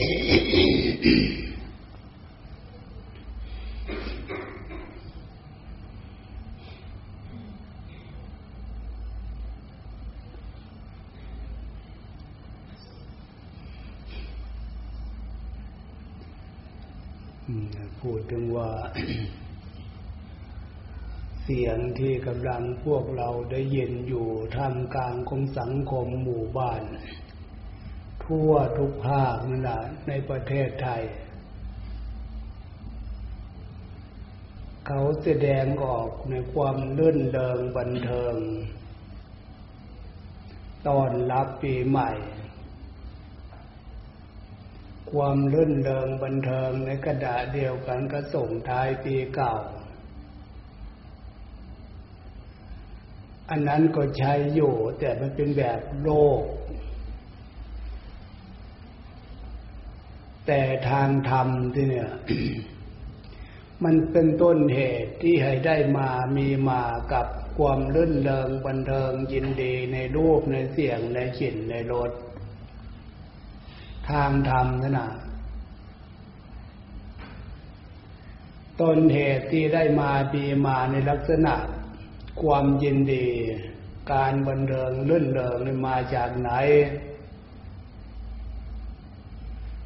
พูดถึงว่า เสียงที่กำลังพวกเราได้ยินอยู่ท่ามกลางของสังคมหมู่บ้าน ทั่วทุกภาคนั่นแหละในประเทศไทย เขาแสดงออกในความลื่นเริงบันเทิงตอนรับปีใหม่ ความลื่นเริงบันเทิงในกระดาษเดียวกันก็ส่งท้ายปีเก่า อันนั้นก็ใช้อยู่แต่มันเป็นแบบโลก แต่ทางธรรมที่เนี่ย มันเป็นต้นเหตุที่ให้ได้มามีมากับความลื่นเริงบันเทิงยินดีในรูปในเสียงในกลิ่นในรสทางธรรมนั่นนะต้นเหตุที่ได้มาปีมาในลักษณะ ความยินดี การบันเทิงลื่นเริงมาจากไหน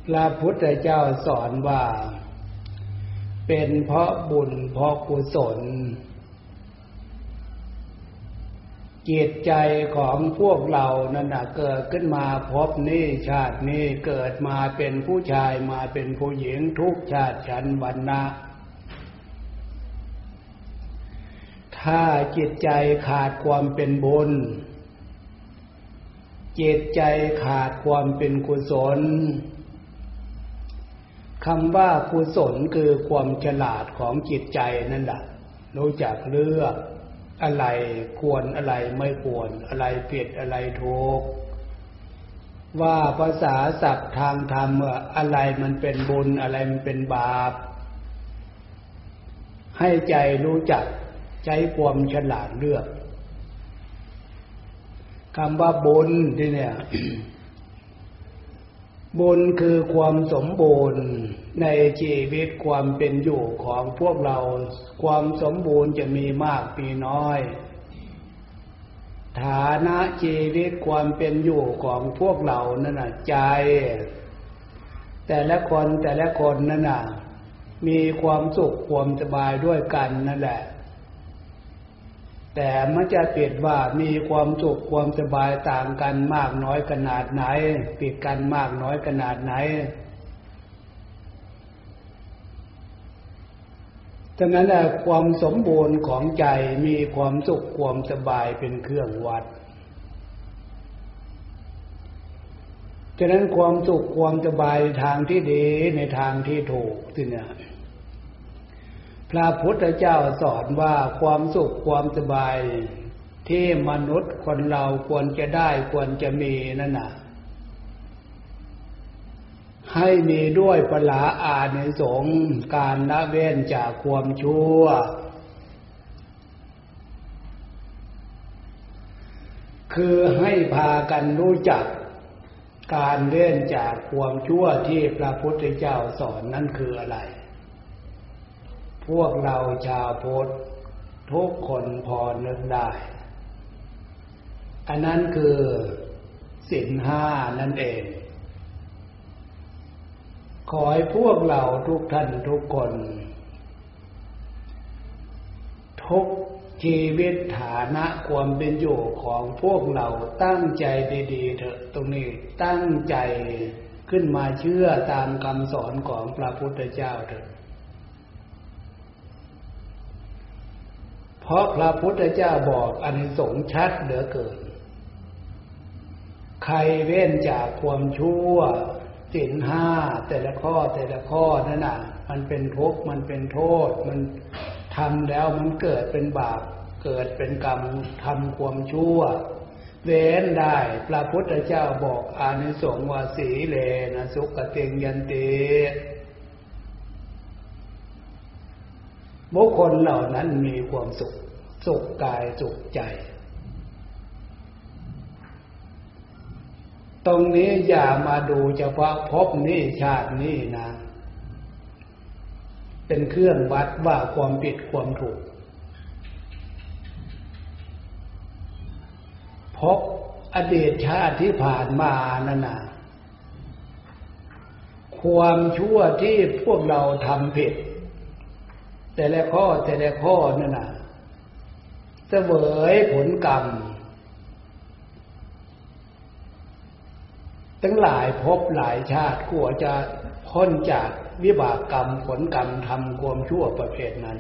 พระพุทธเจ้าสอนว่า เป็นเพราะบุญเพราะกุศลจิตใจของพวกเรานั่นนะเกิดขึ้นมาพบนี้ชาตินี้เกิดมาเป็นผู้ชายมาเป็นผู้หญิงทุกชาติชั้นวรรณะถ้าจิตใจขาดความเป็นบุญจิตใจขาดความเป็นกุศล คำว่ากุศลคือความฉลาดของจิตใจนั่นแหละรู้จักเลือกอะไรควรอะไรไม่ควร อะไรผิดอะไรถูกว่าภาษาศัพท์ทางธรรมอะไรมันเป็นบุญอะไรมันเป็นบาป ให้ใจรู้จักใช้ความฉลาดเลือกคำว่าบุญที่เนี่ย บุญคือความสมบูรณ์ในชีวิตความเป็นอยู่ของพวกเรา ความสมบูรณ์จะมีมากมีน้อย ฐานะชีวิตความเป็นอยู่ของพวกเรานั่นน่ะใจ แต่ละคนแต่ละคนนั่นน่ะมีความสุขความสบายด้วยกันนั่นแหละ แต่มันจะเปรียบว่ามีความสุขความสบายต่างกันมากน้อยขนาดไหนปิดกันมากน้อยขนาดไหนดังนั้นความสมบูรณ์ของใจมีความสุขความสบายเป็นเครื่องวัดฉะนั้นความสุขความสบายทางที่ดีในทางที่ถูกที่เนี่ย ระพุทธเจ้าสอนว่าความสุขความสบาย ที่มนุษย์คนเราควรจะได้ควรจะมีนั่นน่ะ ให้มีด้วยปลาอาในสงการละเว้นจากความชั่ว คือให้พากันรู้จักการเล่นจากความชั่วที่พระพุทธเจ้าสอนนั่นคืออะไร พวกเราชาวพุทธทุกคนพอนึกได้ อันนั้นคือสินห้านั่นเอง ขอให้พวกเราทุกท่านทุกคน ทุกชีวิตฐานะความเป็นอยู่ของพวกเราตั้งใจดี ๆ เถอะตรงนี้ตั้งใจขึ้นมาเชื่อตามคำสอนของพระพุทธเจ้าเถอะ เพราะพระพุทธเจ้าบอกอันสงชัดเหลือเกิน ใครเว้นจากความชั่วสินห้าแต่ละข้อแต่ละข้อนั่นน่ะ มันเป็นทุกข์มันเป็นโทษ มันทำแล้วมันเกิดเป็นบาปเกิดเป็นกรรมทำความชั่ว เว้นได้พระพุทธเจ้าบอกอานิสงส์ว่าสีเลนะสุกเตียงยันติ บุคคลเหล่านั้นมีความสุข สุขกายสุขใจ ตรงนี้อย่ามาดูเฉพาะพบนี้ชาตินี้นะ เป็นเครื่องวัดว่าความผิดความถูก พบอดีตชาติที่ผ่านมานั่นนะความชั่วที่พวกเราทำผิด แต่ละข้อแต่ละข้อนั่นน่ะเสวยผลกรรมทั้งหลายพบหลายชาติกลัวจะพ้นจากวิบากกรรมผลกรรมทำความชั่วประเภทนั้น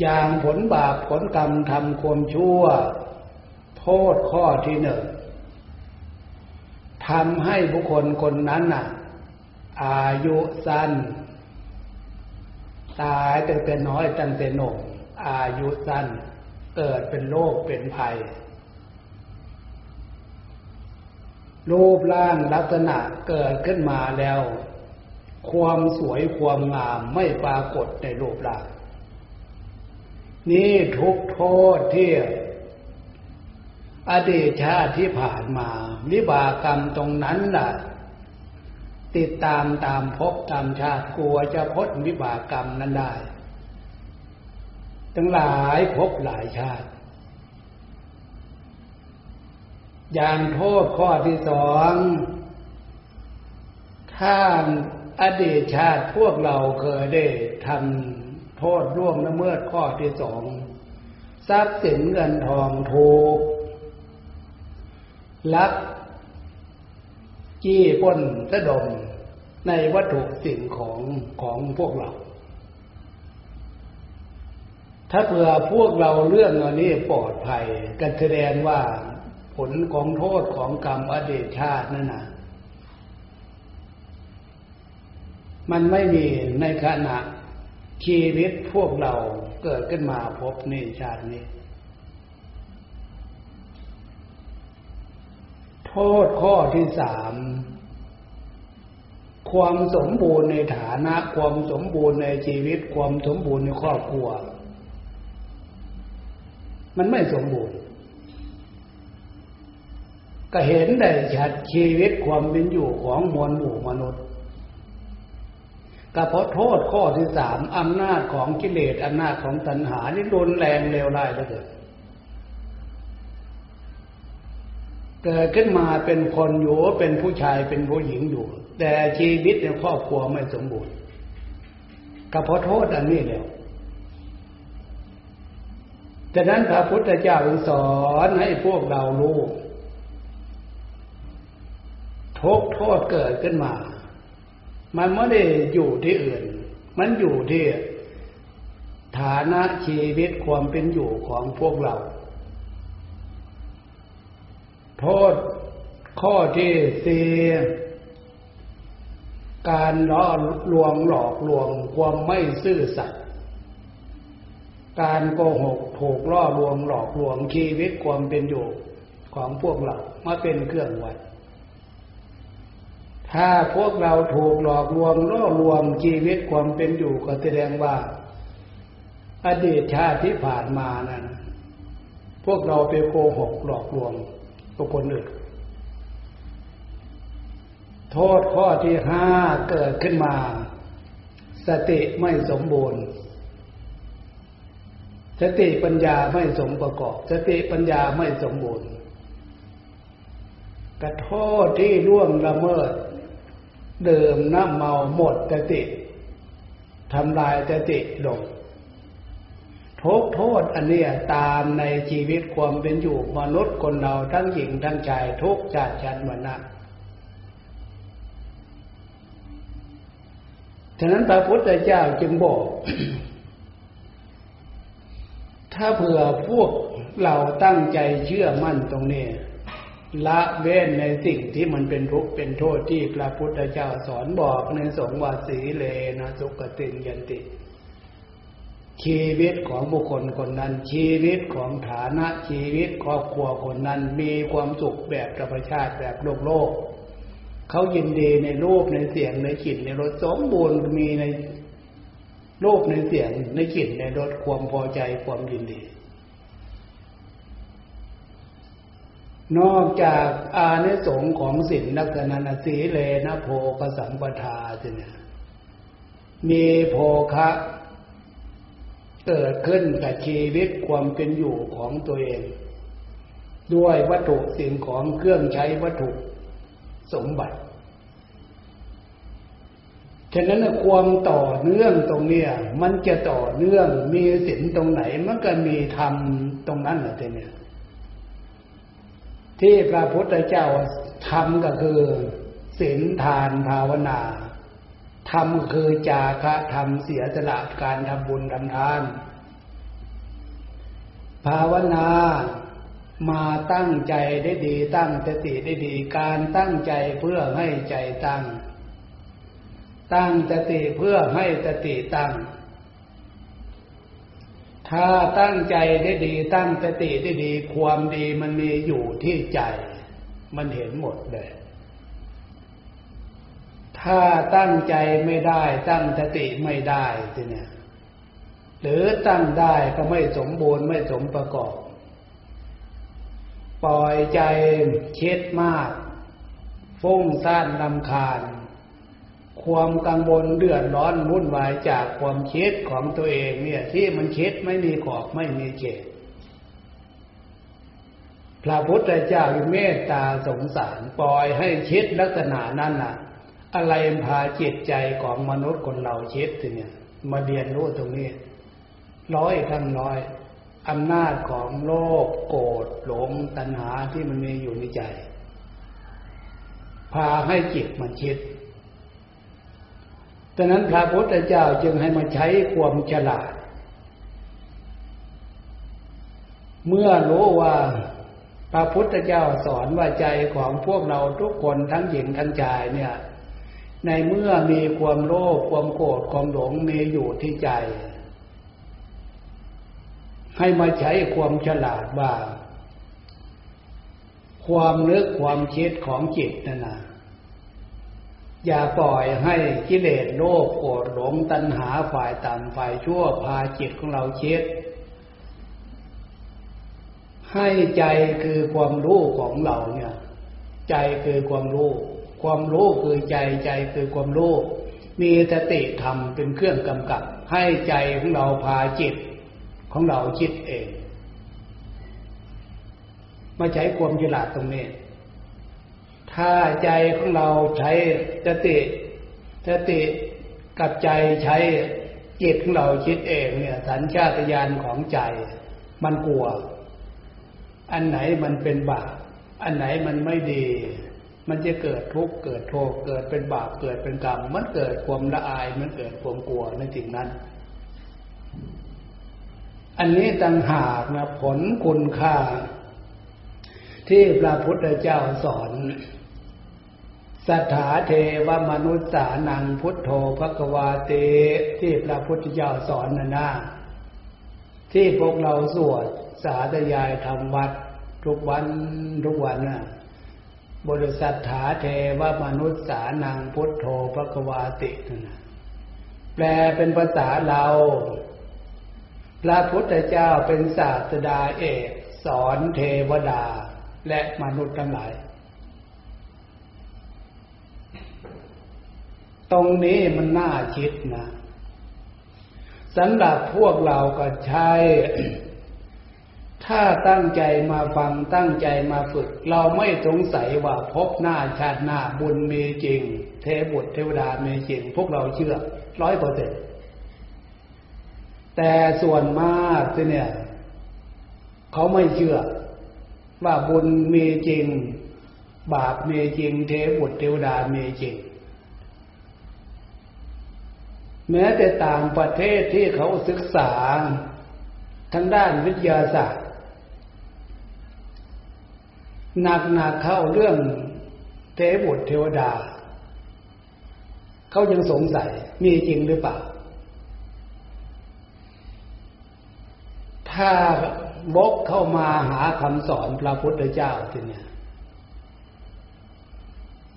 อย่างผลบาปผลกรรมทำความชั่ว โทษข้อที่หนึ่งทำให้บุคคลคนนั้นน่ะ อายุสั้น ตายตั้งแต่น้อยตั้งแต่หนุ่มอายุสั้น เกิดเป็นโรคเป็นภัย รูปร่างลักษณะเกิดขึ้นมาแล้ว ความสวยความงามไม่ปรากฏในรูปร่าง นี่ทุกโทษที่อดีตชาติที่ผ่านมาวิบากรรมตรงนั้นล่ะ ติดตามตามพบตามชาติกลัวจะพ้นวิบากกรรมนั้นได้ ทั้งหลายพบหลายชาติอย่างโทษข้อที่สองถ้าอดีตชาติพวกเราเคยได้ทำโทษร่วมละเมิดข้อที่สองทรัพย์สินเงินทองถูกลัก จี้ป้นสะดม ในวัตถุสิ่งของของพวกเรา ถ้าเผื่อพวกเราเรื่องอันนี้ปลอดภัยกันแสดงว่าผลของโทษของกรรมอดีตชาตินั่นนะมันไม่มีในขณะชีวิตพวกเราเกิดขึ้นมาพบในชาตินี้ โทษข้อที่สาม ความสมบูรณ์ในฐานะ ความสมบูรณ์ในชีวิต ความสมบูรณ์ในครอบครัว มันไม่สมบูรณ์ ก็เห็นได้ชัดชีวิตความเป็นอยู่ของมวลหมู่มนุษย์ก็เพราะโทษข้อที่สามอำนาจของกิเลสอำนาจของตัณหานี่รุนแรงเลวร้ายเหลือเกินเกิดขึ้นมาเป็นคนอยู่เป็นผู้ชายเป็นผู้หญิงอยู่ แต่ชีวิตในครอบครัวไม่สมบูรณ์ก็เพราะโทษอันนี้แล้วฉะนั้นพระพุทธเจ้าสอนให้พวกเรารู้ทุกโทษเกิดขึ้นมา มันไม่ได้อยู่ที่อื่น มันอยู่ที่ฐานะชีวิตความเป็นอยู่ของพวกเรา โทษข้อที่สี่ การล่อลวงหลอกลวงความไม่ซื่อสัตย์การโกหกถูกล่อลวงหลอกลวงชีวิตความเป็นอยู่ของพวกเรามาเป็นเครื่องวัด ถ้าพวกเราถูกหลอกลวงล่อลวงชีวิตความเป็นอยู่ก็แสดงว่า อดีตชาติที่ผ่านมานั้น พวกเราไปโกหกหลอกลวงตัวคนอื่น โทษข้อที่ห้าเกิดขึ้นมา สติไม่สมบูรณ์ สติปัญญาไม่สมประกอบ สติปัญญาไม่สมบูรณ์กระโทษที่ล่วงละเมิด เดิมน้ำเมาหมดสติทำลายสติลงทุกโทษอันนี้ตามในชีวิตความเป็นอยู่มนุษย์คนเราทั้งหญิงทั้งชายทุกชาติชั้นวรรณะฉะนั้นพระพุทธเจ้าจึงบอก ถ้าเผื่อพวกเราตั้งใจเชื่อมั่นตรงนี้ละเว้นในสิ่งที่มันเป็นทุกข์เป็นโทษที่พระพุทธเจ้าสอนบอกในสงวาสีเลนะสุกติงยันติ ชีวิตของบุคคลคนนั้น ชีวิตของฐานะชีวิตครอบครัวคนนั้นมีความสุขแบบธรรมชาติแบบโลกโลก เขายินดีในรูปในเสียงในกลิ่นในรสสมบูรณ์มีในรูปในเสียงในกลิ่นในรสความพอใจความยินดี นอกจากอานิสงส์ของศีลนักนันสีเลนะโพกสัมปทาเนี่ยมีโภคะเกิดขึ้นกับชีวิตความเป็นอยู่ของตัวเอง ด้วยวัตถุสิ่งของเครื่องใช้วัตถุ สมบัติฉะนั้นความต่อเนื่องตรงเนี้ยมันจะต่อเนื่องมีศีลตรงไหนมันก็มีธรรมตรงนั้นแหละเนี่ยที่พระพุทธเจ้าทำก็คือศีลทานภาวนาทำคือจาคะทำเสียสละการทำบุญทำทาน ภาวนา มาตั้งใจได้ดีตั้งสติได้ดีการตั้งใจเพื่อให้ใจตั้ง ตั้งสติเพื่อให้สติตั้ง ถ้าตั้งใจได้ดีตั้งสติได้ดีความดีมันมีอยู่ที่ใจ มันเห็นหมดเลย ถ้าตั้งใจไม่ได้ตั้งสติไม่ได้ทีเนี่ยหรือตั้งได้ก็ไม่สมบูรณ์ไม่สมประกอบ ปล่อยใจเช็ดมาก ฟุ้งซ่านลำคาญ ความกังวลเดือดร้อนวุ่นวายจากความเช็ดของตัวเองเนี่ย ที่มันเช็ดไม่มีขอบไม่มีเขตพระพุทธเจ้าเมตตาสงสารปล่อยให้เช็ดลักษณะนั้นน่ะ อะไรพาจิตใจของมนุษย์คนเราเช็ดทีเนี่ย มาเรียนรู้ตรงนี้ ร้อยทั้งร้อย อำนาจของโลภโกรธหลงตัณหาที่มันมีอยู่ในใจ พาให้จิตมันคิดดังนั้นพระพุทธเจ้าจึงให้มาใช้ความฉลาด เมื่อรู้ว่าพระพุทธเจ้าสอนว่าใจของพวกเราทุกคนทั้งหญิงทั้งชายเนี่ย ในเมื่อมีความโลภความโกรธความหลงมีอยู่ที่ใจ ให้มาใช้ความฉลาดว่า ความนึกความคิดของจิตนั่นนะอย่าปล่อยให้กิเลสโลภโกรธหลงตัณหาฝ่ายต่ำฝ่ายชั่วพาจิตของเราคิดให้ใจคือความรู้ของเราเนี่ย ใจคือความรู้ ความรู้คือใจใจคือความรู้ มีสติธรรมเป็นเครื่องกำกับ ให้ใจของเราพาจิต ของเราคิดเอง มาใช้ความฉลาดตรงนี้ ถ้าใจของเราใช้สติสติกับใจใช้จิตของเราคิดเองเนี่ย สัญชาตญาณของใจ มันกลัว อันไหนมันเป็นบาปอันไหนมันไม่ดี มันจะเกิดทุกข์เกิดโทษเกิดเป็นบาปเกิดเป็นกรรม มันเกิดความละอายมันเกิดความกลัวในสิ่งนั้น อันนี้ต่างหากนะผลคุณค่า ที่พระพุทธเจ้าสอน สถาเทวมนุษย์สานังพุทโธภควาเตที่พระพุทธเจ้าสอนนะนะที่พวกเราสวดสาธยายทำวัดทุกวันทุกวันนะบริษัทถาเทวมนุษย์สานังพุทโธพระควาตินะแปลเป็นภาษาเรา พระพุทธเจ้าเป็นศาสดาเอกสอนเทวดาและมนุษย์ทั้งหลาย ตรงนี้มันน่าคิดนะสำหรับพวกเราก็ใช้ถ้าตั้งใจมาฟังตั้งใจมาฝึก เราไม่สงสัยว่าพบหน้าชาติหน้าบุญมีจริง เทบุตรเทวดามีจริง พวกเราเชื่อร้อยเปอร์เซ็นต์ แต่ส่วนมากเนี่ยเขาไม่เชื่อ ว่าบุญมีจริง บาปมีจริง เทบุตรเทวดามีจริง แม้แต่ต่างประเทศที่เขาศึกษาทางด้านวิทยาศาสตร์หนักหนักเข้าเรื่องเทบุตรเทวดา เขายังสงสัยมีจริงหรือเปล่า ถ้าบกเข้ามาหาคำสอนพระพุทธเจ้าทีนี้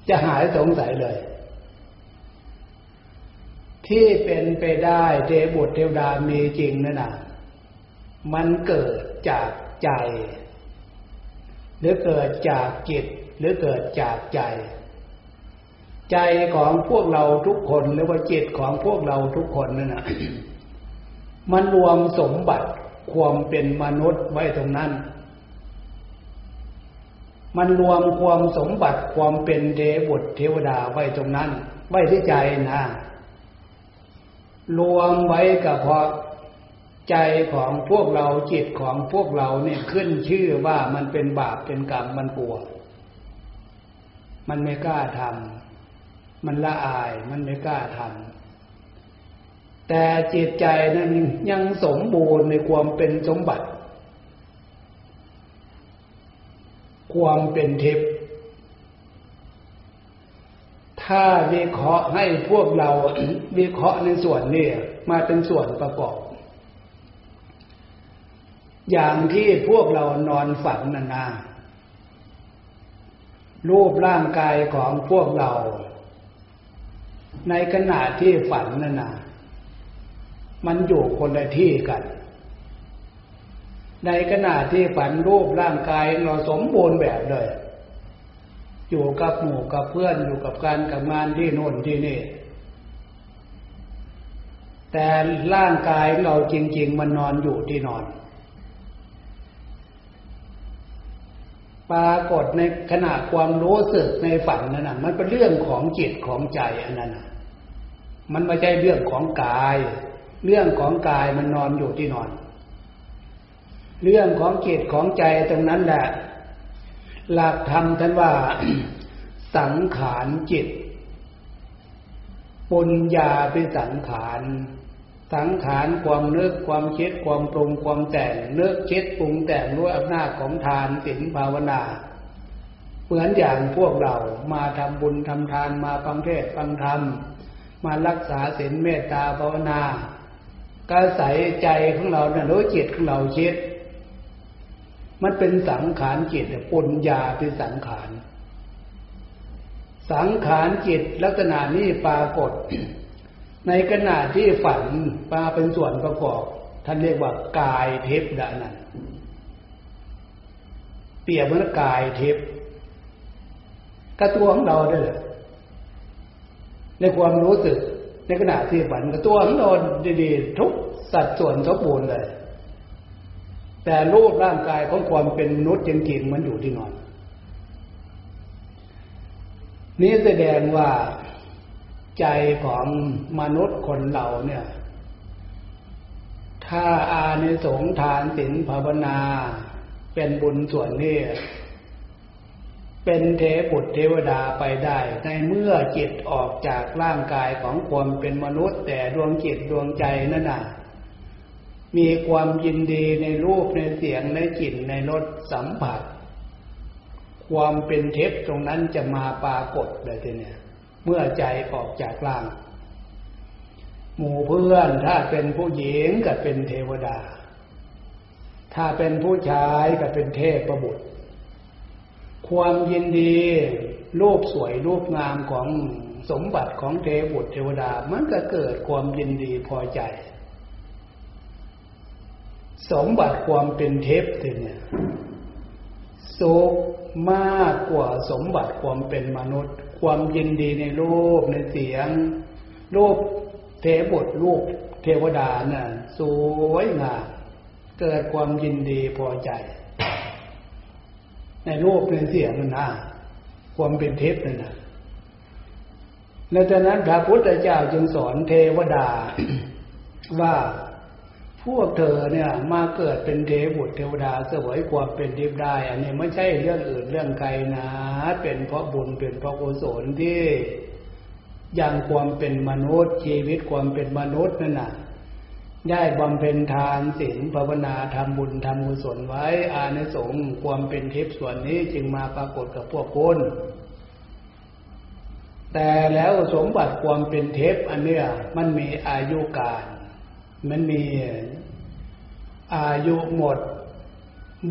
จะหายสงสัยเลย ที่เป็นไปได้เทบุตรเทวดามีจริงนั่นนะมันเกิดจากใจ หรือเกิดจากจิต หรือเกิดจากใจ ใจของพวกเราทุกคนหรือว่าจิตของพวกเราทุกคนนั่นนะมันรวมสมบัติ ความเป็นมนุษย์ไว้ตรงนั้น มันรวมความสมบัติความเป็นเดบุตรเทวดาไว้ตรงนั้น ไว้ที่ใจนะ รวมไว้กับพอใจของพวกเราจิตของพวกเราเนี่ยขึ้นชื่อว่ามันเป็นบาปเป็นกรรมมันกลัว มันไม่กล้าทำมันละอายมันไม่กล้าทำ แต่จิตใจนั้นยังสมบูรณ์ในความเป็นสมบัติ ความเป็นทิพย์ถ้าวิเคราะห์ให้พวกเราวิเคราะห์ในส่วนนี้มาเป็นส่วนประกอบ อย่างที่พวกเรานอนฝันนานารูปร่างกายของพวกเรา ในขณะที่ฝันนั่นนะ มันอยู่คนละที่กัน ในขณะที่ฝันรูปร่างกายเราสมบูรณ์แบบเลย อยู่กับหมู่กับเพื่อนอยู่กับการกับงานที่โน่นที่นี่ แต่ร่างกายเราจริง ๆ มันนอนอยู่ที่นอนปรากฏในขณะความรู้สึกในฝันนั่นนะมันเป็นเรื่องของจิตของใจอันนั้น มันไม่ใช่เรื่องของกาย เรื่องของกายมันนอนอยู่ที่นอน เรื่องของจิตของใจตรงนั้นแหละ หลักธรรมท่านว่าสังขารจิตปุญญาเป็นสังขาร สังขารความเนึกความคิดความปรุงความแต่งเนึกคิดปรุงแต่งด้วยอำนาจของทานศีลภาวนา เหมือนอย่างพวกเรามาทำบุญทำทานมาฟังเทศฟังธรรม มารักษาศีลเมตตาภาวนา ก็ใส่ใจของเราเนี่ยรู้จิตของเราคิด มันเป็นสังขารจิตปุญญาเป็นสังขาร สังขารจิตลักษณะนี้ปรากฏ ในขณะที่ฝันมาเป็นส่วนประกอบ ท่านเรียกว่ากายเทพดานั้นเปรียบเหมือนกายเทพกระตัวของเราได้เลยในความรู้สึก ในขณะที่ฝันกระตัวของเราดีๆ ทุกสัดส่วนสมบูรณ์เลย แต่รูปร่างกายของความเป็นมนุษย์จริงๆมันอยู่ที่นอน นี้แสดงว่าใจของมนุษย์คนเราเนี่ย ถ้าอาในสงทานศีลภาวนา เป็นบุญส่วนนี้ เป็นเทพุตรเทวดาไปได้ ในเมื่อจิตออกจากร่างกายของความเป็นมนุษย์ แต่ดวงจิตดวงใจนั่นน่ะมีความยินดีในรูปในเสียงในกลิ่นในรสสัมผัส ความเป็นเทพตรงนั้นจะมาปรากฏเลยทีเนี้ยเมื่อใจออกจากร่าง หมู่เพื่อนถ้าเป็นผู้หญิงก็เป็นเทวดา ถ้าเป็นผู้ชายก็เป็นเทพประบุตร ความยินดีรูปสวยรูปงามของสมบัติของเทวบุตรเทวดา มันก็เกิดความยินดีพอใจ สมบัติความเป็นเทพเนี่ยสุขมากกว่าสมบัติความเป็นมนุษย์ ความยินดีในรูปในเสียง รูปเทบทรูปเทวดาน่ะสวยงามเกิดความยินดีพอใจ ในรูปในเสียงนั่นนะความเป็นเทพนั่นนะและจากนั้นพระพุทธเจ้าจึงสอนเทวดาว่าพวกเธอเนี่ยมาเกิดเป็นเทบุตรเทวดาเสวยความเป็นเทพได้ อันนี้ไม่ใช่เรื่องอื่นเรื่องไกลนะ เป็นเพราะบุญเป็นเพราะกุศลที่ยังความเป็นมนุษย์ชีวิตความเป็นมนุษย์นั่นน่ะ ได้บำเพ็ญทานศีลภาวนาทำบุญทำกุศลไว้ อานิสงส์ความเป็นทิพย์ส่วนนี้จึงมาปรากฏกับพวกคนแต่แล้วสมบัติความเป็นเทพอันเนี้ยมันมีอายุการ มันมีอายุหมด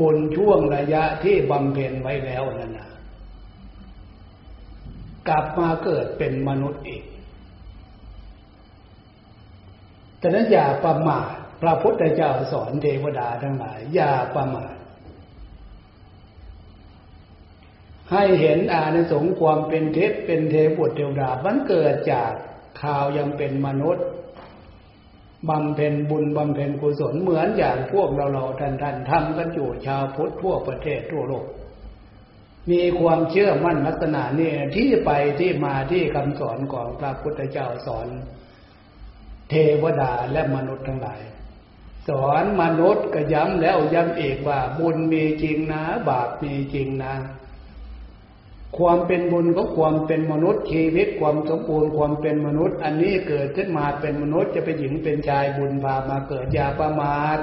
บนช่วงระยะที่บำเพ็ญไว้แล้วนั่นนะกลับมาเกิดเป็นมนุษย์อีก แต่นั้นอย่าประมาทพระพุทธเจ้าสอนเทวดาทั้งหลาย อย่าประมาทให้เห็นอานิสงส์ความเป็นเทพเป็นเทพุตรเทวดามันเกิดจากข่าวยังเป็นมนุษย์บำเพ็ญบุญบำเพ็ญกุศลเหมือนอย่างพวกเราเราท่านท่านทำกันอยู่ชาวพุทธทั่วประเทศทั่วโลก มีความเชื่อมั่นลักษณะนี้ที่ไปที่มาที่คำสอนของพระพุทธเจ้าสอน เทวดาและมนุษย์ทั้งหลาย สอนมนุษย์ก็ย้ำแล้วย้ำอีกว่า บุญมีจริงนะ บาปมีจริงนะ ความเป็นบุญก็ความเป็นมนุษย์ชีวิตความสมบูรณ์ความเป็นมนุษย์ อันนี้เกิดขึ้นมาเป็นมนุษย์จะเป็นหญิงเป็นชายบุญพามาเกิดอย่าประมาท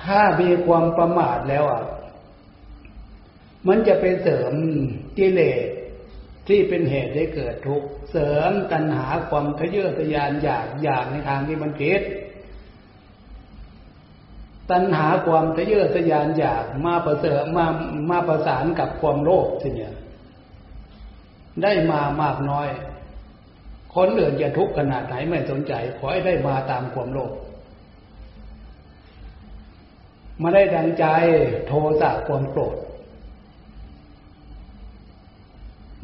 ถ้ามีความประมาทแล้วอะมันจะไปเสริมกิเลส ที่เป็นเหตุให้เกิดทุกข์เสริมตัณหาความทะเยอทะยานอยากอยากในทางที่มันผิดตัณหาความทะเยอทะยานอยากมาประเสริฐมามาประสานกับความโลภทีเนี่ยได้มามากน้อย คนอื่นจะทุกข์ขนาดไหนไม่สนใจ ขอให้ได้มาตามความโลภมาได้ดังใจโทสะความโกรธ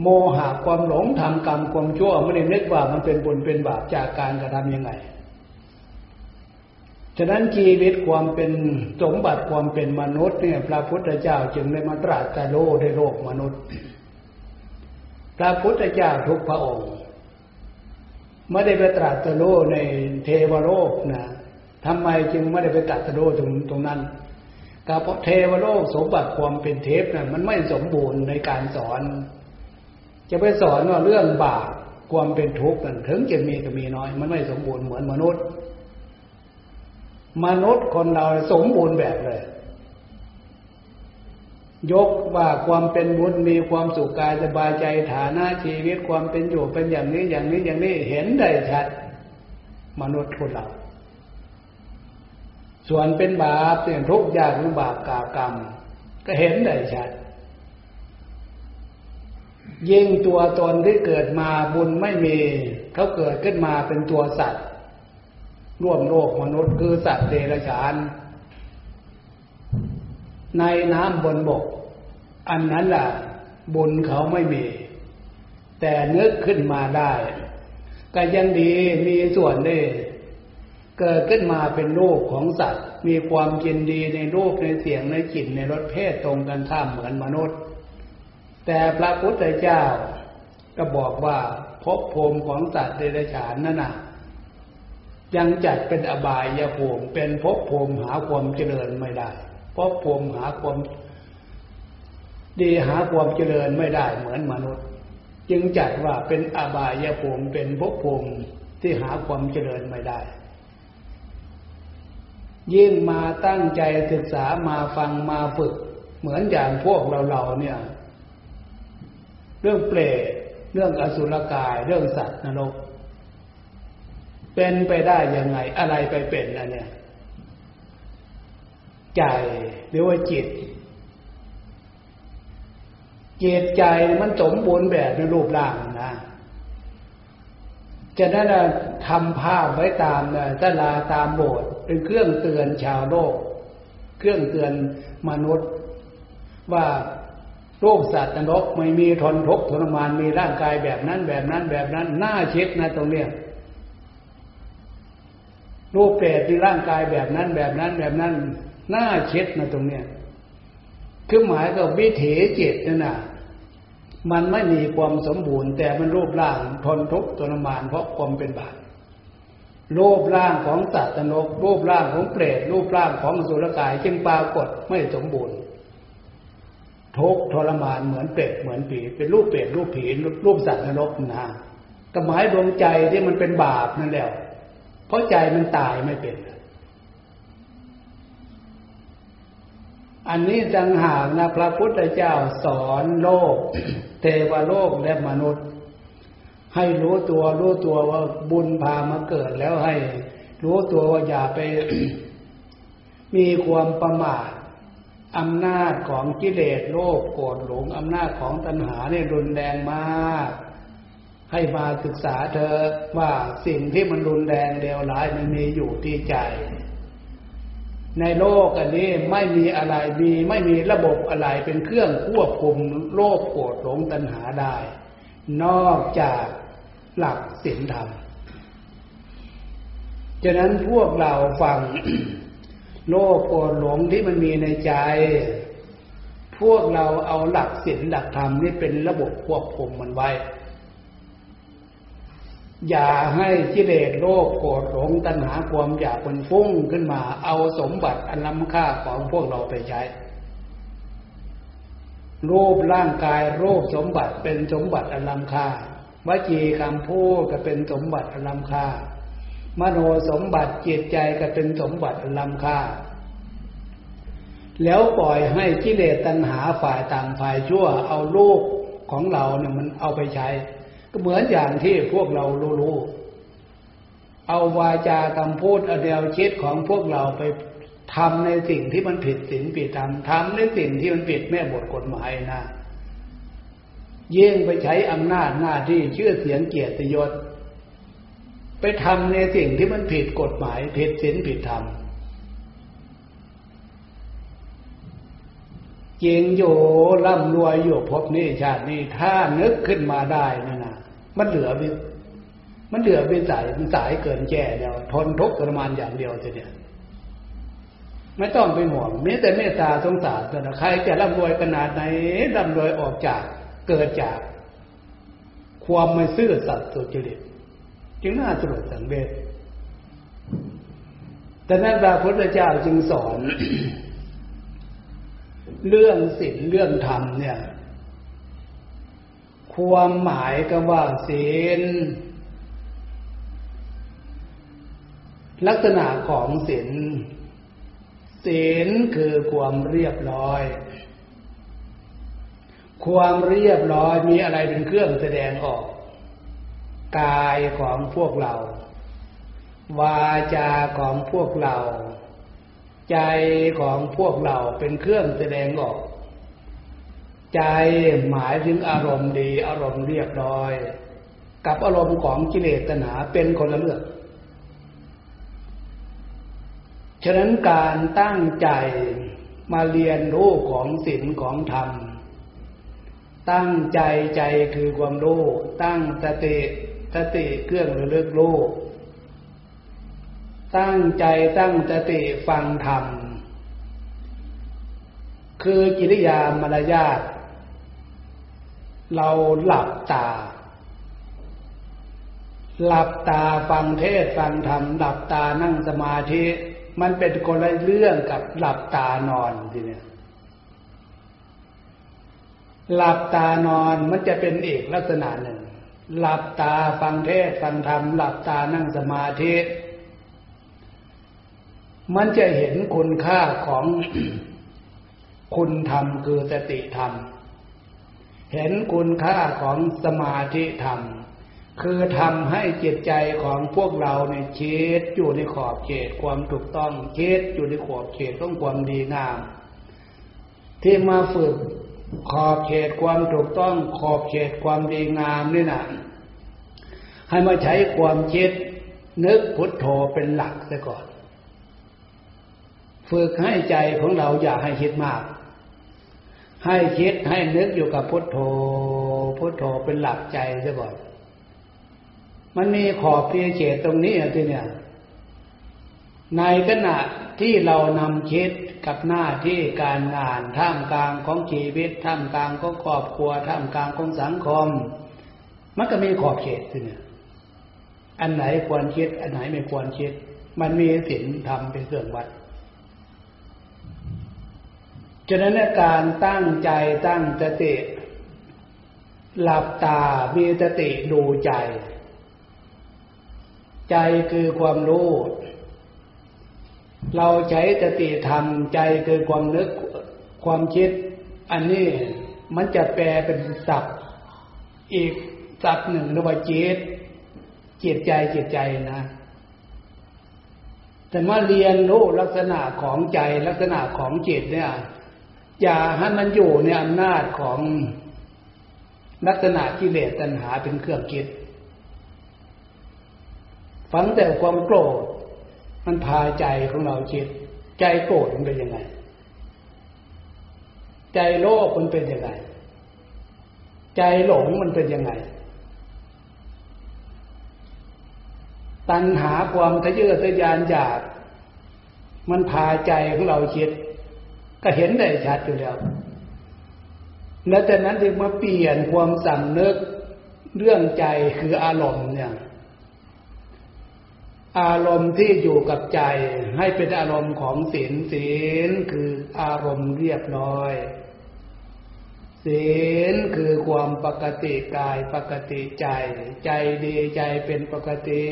โมหะความหลงทำกรรมความชั่วไม่ได้นึกว่ามันเป็นบุญเป็นบาปจากการกระทำยังไง ฉะนั้นชีวิตความเป็นสมบัติความเป็นมนุษย์เนี่ยพระพุทธเจ้าจึงได้มาตรัสโลในโลกมนุษย์ พระพุทธเจ้าทุกพระองค์ไม่ได้ไปตรัสโลในเทวโลกนะทำไมจึงไม่ได้ไปตรัสโลตรงตรงนั้นก็เพราะเทวโลกสมบัติความเป็นเทพนะ่ะมันไม่สมบูรณ์ในการสอน จะไปสอนว่าเรื่องบาปความเป็นทุกข์นั้นถึงจะมีก็มีน้อย มันไม่สมบูรณ์เหมือนมนุษย์ มนุษย์คนเราสมบูรณ์แบบเลย ยกว่าความเป็นบุญมีความสุขกายสบายใจฐานะชีวิตความเป็นอยู่เป็นอย่างนี้อย่างนี้อย่างนี้เห็นได้ชัด มนุษย์คนเราส่วนเป็นบาปเสี่ยทุกข์ยากหรือบาปกากรรม ก็เห็นได้ชัด ยิ่งตัวตนที่เกิดมาบุญไม่มี เขาเกิดขึ้นมาเป็นตัวสัตว์ ร่วมโลกมนุษย์คือสัตว์เดรัจฉาน ในน้ำบนบก อันนั้นล่ะ บุญเขาไม่มี แต่นึกขึ้นมาได้ก็ยังดีมีส่วนได้เกิดขึ้นมาเป็นโลกของสัตว์ มีความกินดีในรูปในเสียงในกลิ่นในรสเพศตรงกันข้ามเหมือนมนุษย์ แต่พระพุทธเจ้าก็บอกว่าภพภูมิของสัตว์เดรัจฉานนั่นน่ะยังจัดเป็นอบายยภูมิเป็นภพภูมิหาความเจริญไม่ได้ภพภูมิหาความดีหาความเจริญไม่ได้เหมือนมนุษย์ จึงจัดว่าเป็นอบายภูมิเป็นภพภูมิที่หาความเจริญไม่ได้ ยิ่งมาตั้งใจศึกษามาฟังมาฝึก เหมือนอย่างพวกเราเราเนี่ย เรื่องเปรตเรื่องอสุรกาย เรื่องสัตว์นรก เป็นไปได้ยังไง อะไรไปเป็นอันเนี้ยใจหรือว่าจิตจิตใจมันสมบูรณ์แบบในรูปร่างนะจะนั้นทำภาพไว้ตามตลาตามโบสถ์เป็นเครื่องเตือนชาวโลก เครื่องเตือนมนุษย์ ว่า รคสัตว์นรกไม่มีทนทุกข์ทรมานมีร่างกายแบบนั้นแบบนั้นแบบนั้นน่าเช็ดนะตรงเนี้ยรูปเปรตที่ร่างกายแบบนั้นแบบนั้นแบบนั้นน่าเช็ดนะตรงเนี้ยคือหมายกับวิถีจิตนั่นน่ะมันไม่มีความสมบูรณ์ แต่มันรูปร่างทนทุกข์ทรมานเพราะความเป็นบาปรูปร่างของสัตว์นรกรูปร่างของเปรตรูปร่างของสุรกายจึงปรากฏไม่สมบูรณ์ ทุกทรมานเหมือนเปรตเหมือนผีเป็นรูปเปรตรูปผีรูปสัตว์นรกนะแต่หมายดวงใจที่มันเป็นบาปนั่นแหละเพราะใจมันตายไม่เป็น อันนี้จังหากนะพระพุทธเจ้าสอนโลก เทวโลกและมนุษย์ ให้รู้ตัวรู้ตัวว่าบุญพามาเกิดแล้วให้ รู้ตัวว่าอย่าไปมีความประมาท อำนาจของกิเลสโลภโกรธหลงอำนาจของตัณหาเนี่ยรุนแรงมาก ให้มาศึกษาเธอว่าสิ่งที่มันรุนแรงเดวร้ายมันมีอยู่ที่ใจ ในโลกอันนี้ไม่มีอะไรมีไม่มีระบบอะไรเป็นเครื่องควบคุมโลภโกรธหลงตัณหาได้ นอกจากหลักศีลธรรมฉะนั้นพวกเราฟัง โลภโกรธหลงที่มันมีในใจ พวกเราเอาหลักศีลหลักธรรมนี่เป็นระบบควบคุมมันไว้ อย่าให้กิเลสโลภโกรธหลงตัณหาความอยากมันฟุ้งขึ้นมา เอาสมบัติอันล้ำค่าของพวกเราไปใช้รูปร่างกายรูปสมบัติเป็นสมบัติอันล้ำค่าวจีคำพูดก็เป็นสมบัติอันล้ำค่า มโนสมบัติจิตใจก็เป็นสมบัติล้ำค่า แล้วปล่อยให้กิเลสตัณหาฝ่ายต่างฝ่ายชั่วเอาลูกของเราเนี่ยมันเอาไปใช้ ก็เหมือนอย่างที่พวกเรารู้ๆเอาวาจาคำพูดอเดียวคิดของพวกเราไปทำในสิ่งที่มันผิดศีลผิดธรรมทำในสิ่งที่มันผิดแม่บทกฎหมายนะเย่งไปใช้อำนาจหน้าที่เชื่อเสียงเกียรติยศ ไปทำในสิ่งที่มันผิดกฎหมาย ผิดศีลผิดธรรมจริงอยู่ร่ำรวยอยู่พบนี้ชาตินี้ถ้านึกขึ้นมาได้นั่นนะมันเหลือวิมันเหลือวิสัยมันสายเกินแก่เดียวทนทุกข์ทรมานอย่างเดียวทีเดียไม่ต้องไปห่วงมีแต่เมตตาสงสารแต่ใครจะร่ำรวยขนาดไหนร่ำรวยออกจากเกิดจาก ความไม่ซื่อสัตย์สุจริต จึงน่าสลดสังเวชแต่นั้นพระพุทธเจ้าจึงสอน เรื่องศีลเรื่องธรรมเนี่ย ความหมายก็ว่าศีลลักษณะของศีลศีลคือความเรียบร้อย ความเรียบร้อยมีอะไรเป็นเครื่องแสดงออก กายของพวกเรา วาจาของพวกเรา ใจของพวกเราเป็นเครื่องแสดงออก ใจหมายถึงอารมณ์ดีอารมณ์เรียบร้อย กับอารมณ์ของกิเลสตนาเป็นคนละเรื่องฉะนั้นการตั้งใจมาเรียนรู้ของศีลของธรรม ตั้งใจใจคือความรู้ ตั้งสติ สติเครื่องระลึกรู้ตั้งใจตั้งสติฟังธรรม คือกิริยามารยาทเราหลับตา หลับตาฟังเทศฟังธรรม หลับตานั่งสมาธิ มันเป็นคนละเรื่องกับหลับตานอนทีเนี้ยหลับตานอนมันจะเป็นเอกลักษณะหนึ่ง หลับตาฟังเทศฟังธรรมหลับตานั่งสมาธิ มันจะเห็นคุณค่าของคุณธรรมคือสติธรรม เห็นคุณค่าของสมาธิธรรม คือทำให้จิตใจของพวกเราเนี่ยคิดอยู่ในขอบเขตความถูกต้องคิดอยู่ในขอบเขตของความดีงาม ที่มาฝึก ขอบเขตความถูกต้อง ขอบเขตความดีงามนี่นะให้มาใช้ความคิดนึกพุทโธเป็นหลักซะก่อน ฝึกให้ใจของเราอย่าให้คิดมาก ให้คิดให้นึกอยู่กับพุทโธ พุทโธเป็นหลักใจซะก่อน มันมีขอบเพียเขตตรงนี้ทีเนี่ยในขณะที่เรานำคิด กับหน้าที่การงานท่ามกลางของชีวิตท่ามกลางของครอบครัวท่ามกลางของสังคม มันก็มีขอบเขตสิเนี่ยอันไหนควรคิด อันไหนไม่ควรคิด มันมีศีลธรรมเป็นเครื่องวัดฉะนั้นการตั้งใจตั้งสติหลับตามีสติดูใจ ใจคือความรู้ เราใช้สติธรรมใจคือความนึกความคิด อันนี้มันจะแปลเป็นศัพท์ อีกศัพท์หนึ่งเรียกว่าจิตจิตใจจิตใจนะแต่ว่าเรียนรู้ลักษณะของใจลักษณะของจิตเนี่ย อย่าให้มันอยู่ในอำนาจของลักษณะกิเลสตัณหาเป็นเครื่องคิด ฝังแต่ความโกรธ มันพาใจของเราคิดใจโกรธมันเป็นยังไง ใจโลภมันเป็นยังไง ใจหลงมันเป็นยังไง ตัณหาความทะเยอทะยานอยาก มันพาใจของเราคิด ก็เห็นได้ชัดอยู่แล้วแล้วแต่นั้นจึงมาเปลี่ยนความสำนึกเรื่องใจคืออารมณ์เนี่ย อารมณ์ที่อยู่กับใจให้เป็นอารมณ์ของศีลศีลคืออารมณ์เรียบร้อย ศีลคือความปกติกายปกติใจ ใจดีใจเป็นปกติ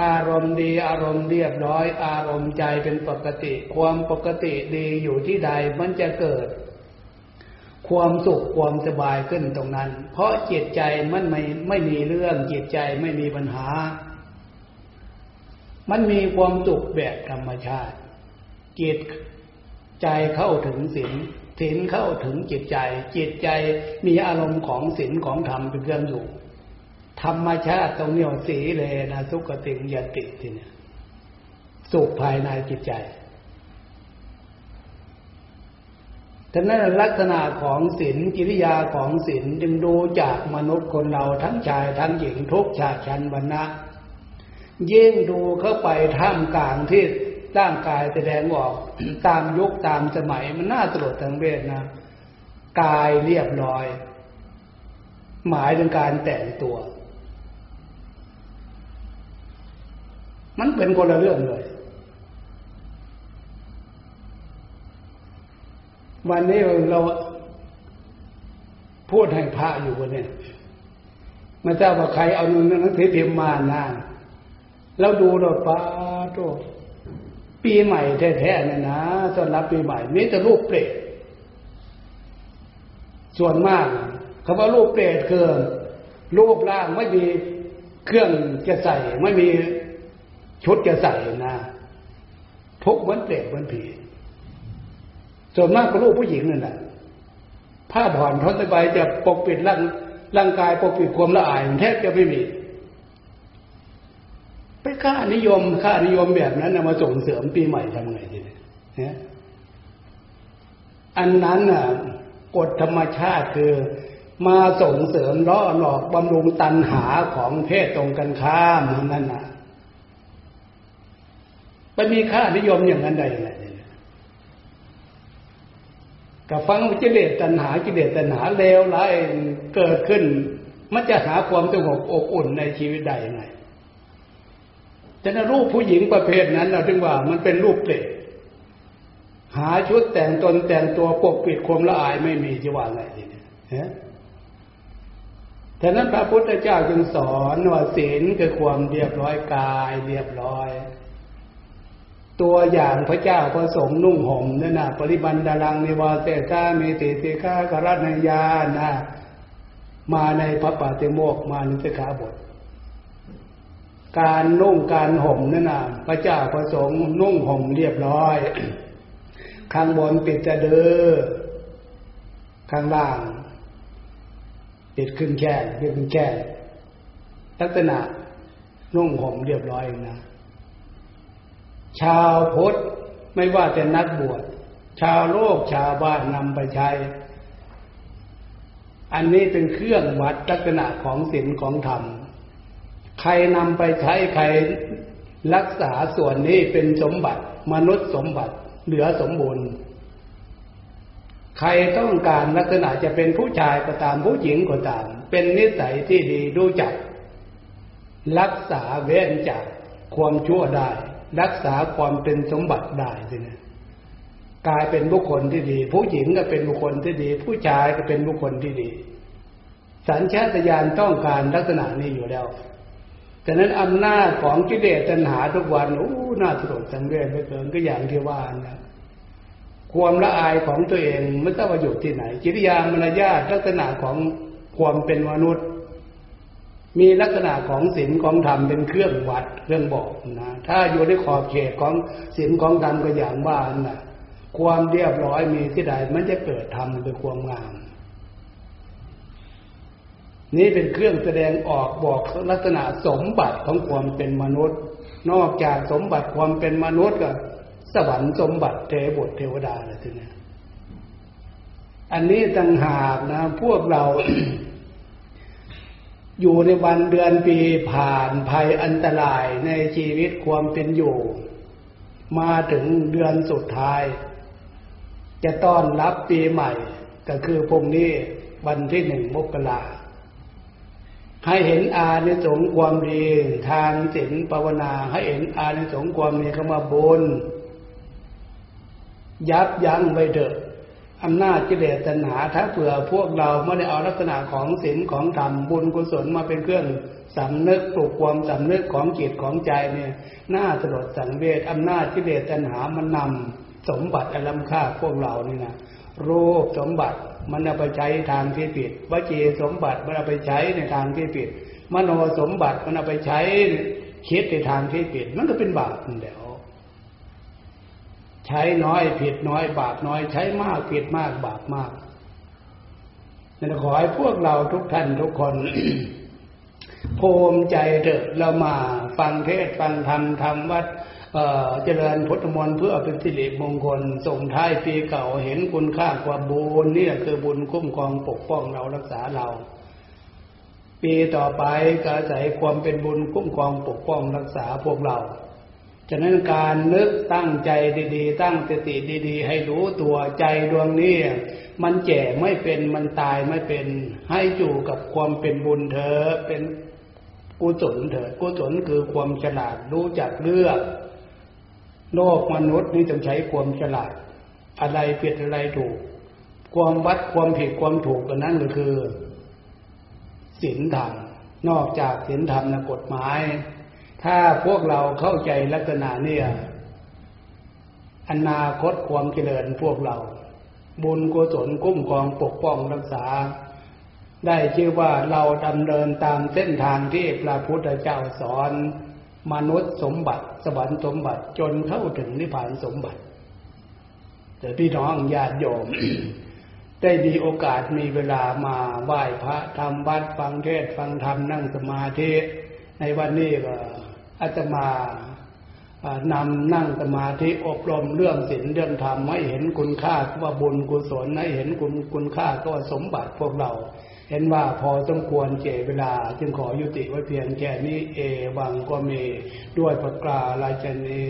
อารมณ์ดีอารมณ์เรียบร้อย อารมณ์ใจเป็นปกติ ความปกติดีอยู่ที่ใดมันจะเกิด ความสุขความสบายขึ้นตรงนั้น เพราะจิตใจมันไม่ไม่มีเรื่องจิตใจไม่มีปัญหา มันมีความสุขแบบธรรมชาติ จิตใจเข้าถึงศีลศีลเข้าถึงจิตใจ จิตใจมีอารมณ์ของศีลของธรรมเป็นเครื่องอยู่ ธรรมชาติตรงนี้สีเลยนะสุขติงยติทีเนี่ยสุขภายในจิตใจฉะนั้นลักษณะของศีลกิริยาของศีลจึงดูจากมนุษย์คนเราทั้งชายทั้งหญิงทุกชาติชั้นวรรณะ ยิ่งดูเข้าไปท่ามกลางที่ร่างกายแสดงออก ตามยุคตามสมัยมันน่าตรวจทางเวทนะ กายเรียบร้อย หมายถึงการแต่งตัว มันเป็นคนละเรื่องเลย วันนี้เราพูดให้พระอยู่วันนี้มาเจ้าว่าใครเอาหนังสือพิมพ์มานะ เราดูเราป้าโตปีใหม่แท้ๆเนี่ยนะต้อนรับปีใหม่มีแต่รูปเปรตส่วนมากคำว่ารูปเปรตคือรูปร่างไม่มีเครื่องจะใส่ ไม่มีชุดจะใส่นะทุกเหมือนเปรตเหมือนผีส่วนมากก็รูปผู้หญิงนั่นแหละผ้าผ่อนทอนสบายจะปกปิดร่างร่างกายปกปิดความละอายแทบจะไม่มี ไปค่านิยมค่านิยมแบบนั้นนะมาส่งเสริมปีใหม่ทำไงทีนี้อันนั้นน่ะกฎธรรมชาติคือมาส่งเสริมล้อหลอกบำรุงตันหาของเพศตรงกันข้ามนั่นน่ะมันมีค่านิยมอย่างนั้นได้ยังไงกับฟังกิเลสตัณหากิเลสตัณหาเลวร้ายเกิดขึ้น มันจะหาความสงบอบอุ่นในชีวิตได้ยังไง แต่นรูปผู้หญิงประเภทนั้นเราถึงว่ามันเป็นรูปเปรตหาชุดแต่งตนแต่งตัวปกปิดความละอายไม่มีจะว่าไงทีนี้ฮะฉะนั้นพระพุทธเจ้าจึงสอนว่าศีลคือความเรียบร้อยกายเรียบร้อย ตัวอย่างพระเจ้าพระสงฆ์นุ่งห่มนั่นนะปริบันดาลังนิวาเตกามีติติกากรัตนญาณนะมาในพระปาติโมกมาในสิกขาบท การนุ่งการห่มนั่นนะพระเจ้าประสงค์นุ่งห่มเรียบร้อย ข้างบนปิดจะเดือข้างล่าง ปิดขึ้นแค่ปิดขึ้นแค่ลักษณะนุ่งห่มเรียบร้อยนะชาวพุทธไม่ว่าแต่นักบวชชาวโลกชาวบ้านนำไปใช้ อันนี้เป็นเครื่องวัดลักษณะของศีลของธรรม ใครนำไปใช้ใครรักษาส่วนนี้เป็นสมบัติ มนุษย์สมบัติเหลือสมบูรณ์ ใครต้องการลักษณะจะเป็นผู้ชายก็ตามผู้หญิงก็ตาม เป็นนิสัยที่ดีดูจัก รักษาเว้นจากความชั่วได้ รักษาความเป็นสมบัติได้สินะกลายเป็นบุคคลที่ดี ผู้หญิงก็เป็นบุคคลที่ดี ผู้ชายก็เป็นบุคคลที่ดี สัญชาตญาณต้องการลักษณะนี้อยู่แล้ว ฉะนั้นอำนาจของกิเลสตัณหาทุกวันโอ้น่าสลดสังเวชไปเกินก็อย่างที่ว่านะความละอายของตัวเองไม่ต้องมาอยู่ที่ไหนจิตยามารยาทลักษณะของความเป็นมนุษย์ มีลักษณะของศีลของธรรมเป็นเครื่องวัดเครื่องบอกนะถ้าอยู่ในขอบเขตของศีลของธรรมก็อย่างว่านะความเรียบร้อยมีที่ใดมันจะเกิดธรรมเป็นความงาม นี้เป็นเครื่องแสดงออกบอกลักษณะสมบัติของความเป็นมนุษย์ นอกจากสมบัติความเป็นมนุษย์ก็สวรรค์สมบัติเทวดเทวดาอะไรทีนี้อันนี้ต่างหากนะ พวกเรา อยู่ในวันเดือนปีผ่านภัยอันตรายในชีวิตความเป็นอยู่ มาถึงเดือนสุดท้าย จะต้อนรับปีใหม่ ก็คือพรุ่งนี้วันที่หนึ่งมกรา ให้เห็นอาในสงความดี ทางศีลภาวนา ให้เห็นอาในสงความดีเข้ามาบุญยับยั้งไว้เถอะอำนาจกิเลสตัณหาถ้าเผื่อพวกเราไม่ได้เอาลักษณะของศีลของธรรมบุญกุศลมาเป็นเครื่องสำนึกปลุกความสำนึกของจิตของใจเนี่ยน่าสลดสังเวชอำนาจกิเลสตัณหามันนำสมบัติอลัมค่าพวกเรานี่นะรูปสมบัติ มันเอาไปใช้ทางที่ผิดวจีสมบัติมันเอาไปใช้ในทางที่ผิดมโนสมบัติมันเอาไปใช้คิดในทางที่ผิด มันก็เป็นบาปนั่นแหละใช้น้อยผิดน้อย บาปน้อย ใช้มากผิดมากบาปมากนั่นขอให้พวกเราทุกท่านทุกคนภูมิใจเถอะเรามาฟังเทศฟังธรรมทำวัด เจริญพุทธมนต์เพื่อเป็นสิริมงคลส่งท้ายปีเก่าเห็นคุณค่าความบุญนี่คือบุญคุ้มครองปกป้องเรารักษาเรา ปีต่อไปก็อาศัยความเป็นบุญคุ้มครองปกป้องรักษาพวกเราฉะนั้นการนึกตั้งใจดีๆ ตั้งสติดีๆ ให้รู้ตัวใจดวงนี้ มันแก่ไม่เป็นมันตายไม่เป็น ให้อยู่กับความเป็นบุญเถอเป็นกุศลเถิดกุศลคือความฉลาดรู้จักเลือก โลกมนุษย์นี่ต้องใช้ความฉลาด อะไรผิดอะไรถูก ความวัดความผิดความถูกกันนั้นก็คือศีลธรรมนอกจากศีลธรรมนะกฎหมาย ถ้าพวกเราเข้าใจลักษณะเนี่ยอนาคตความเจริญพวกเรา บุญกุศลคุ้มครองปกป้องรักษา ได้ชื่อว่าเราดำเนินตามเส้นทางที่พระพุทธเจ้าสอน มนุษย์สมบัติ สวรรค์สมบัติจนเข้าถึงนิพพานสมบัติ แต่พี่น้องญาติโยม ได้มีโอกาสมีเวลามาไหว้พระทำวัดฟังเทศฟังธรรมนั่งสมาธิในวันนี้ก็อาตมานำนั่งสมาธิอบรมเรื่องศีลเรื่องธรรมให้เห็นคุณค่าว่าบุญกุศลให้เห็นคุณคุณค่าก็ว่าสมบัติพวกเรา เห็นว่าพอสมควรเจเวลา จึงขอยุติไว้เพียงแค่นี้เอวังก็มีด้วยประกาศลายเจนี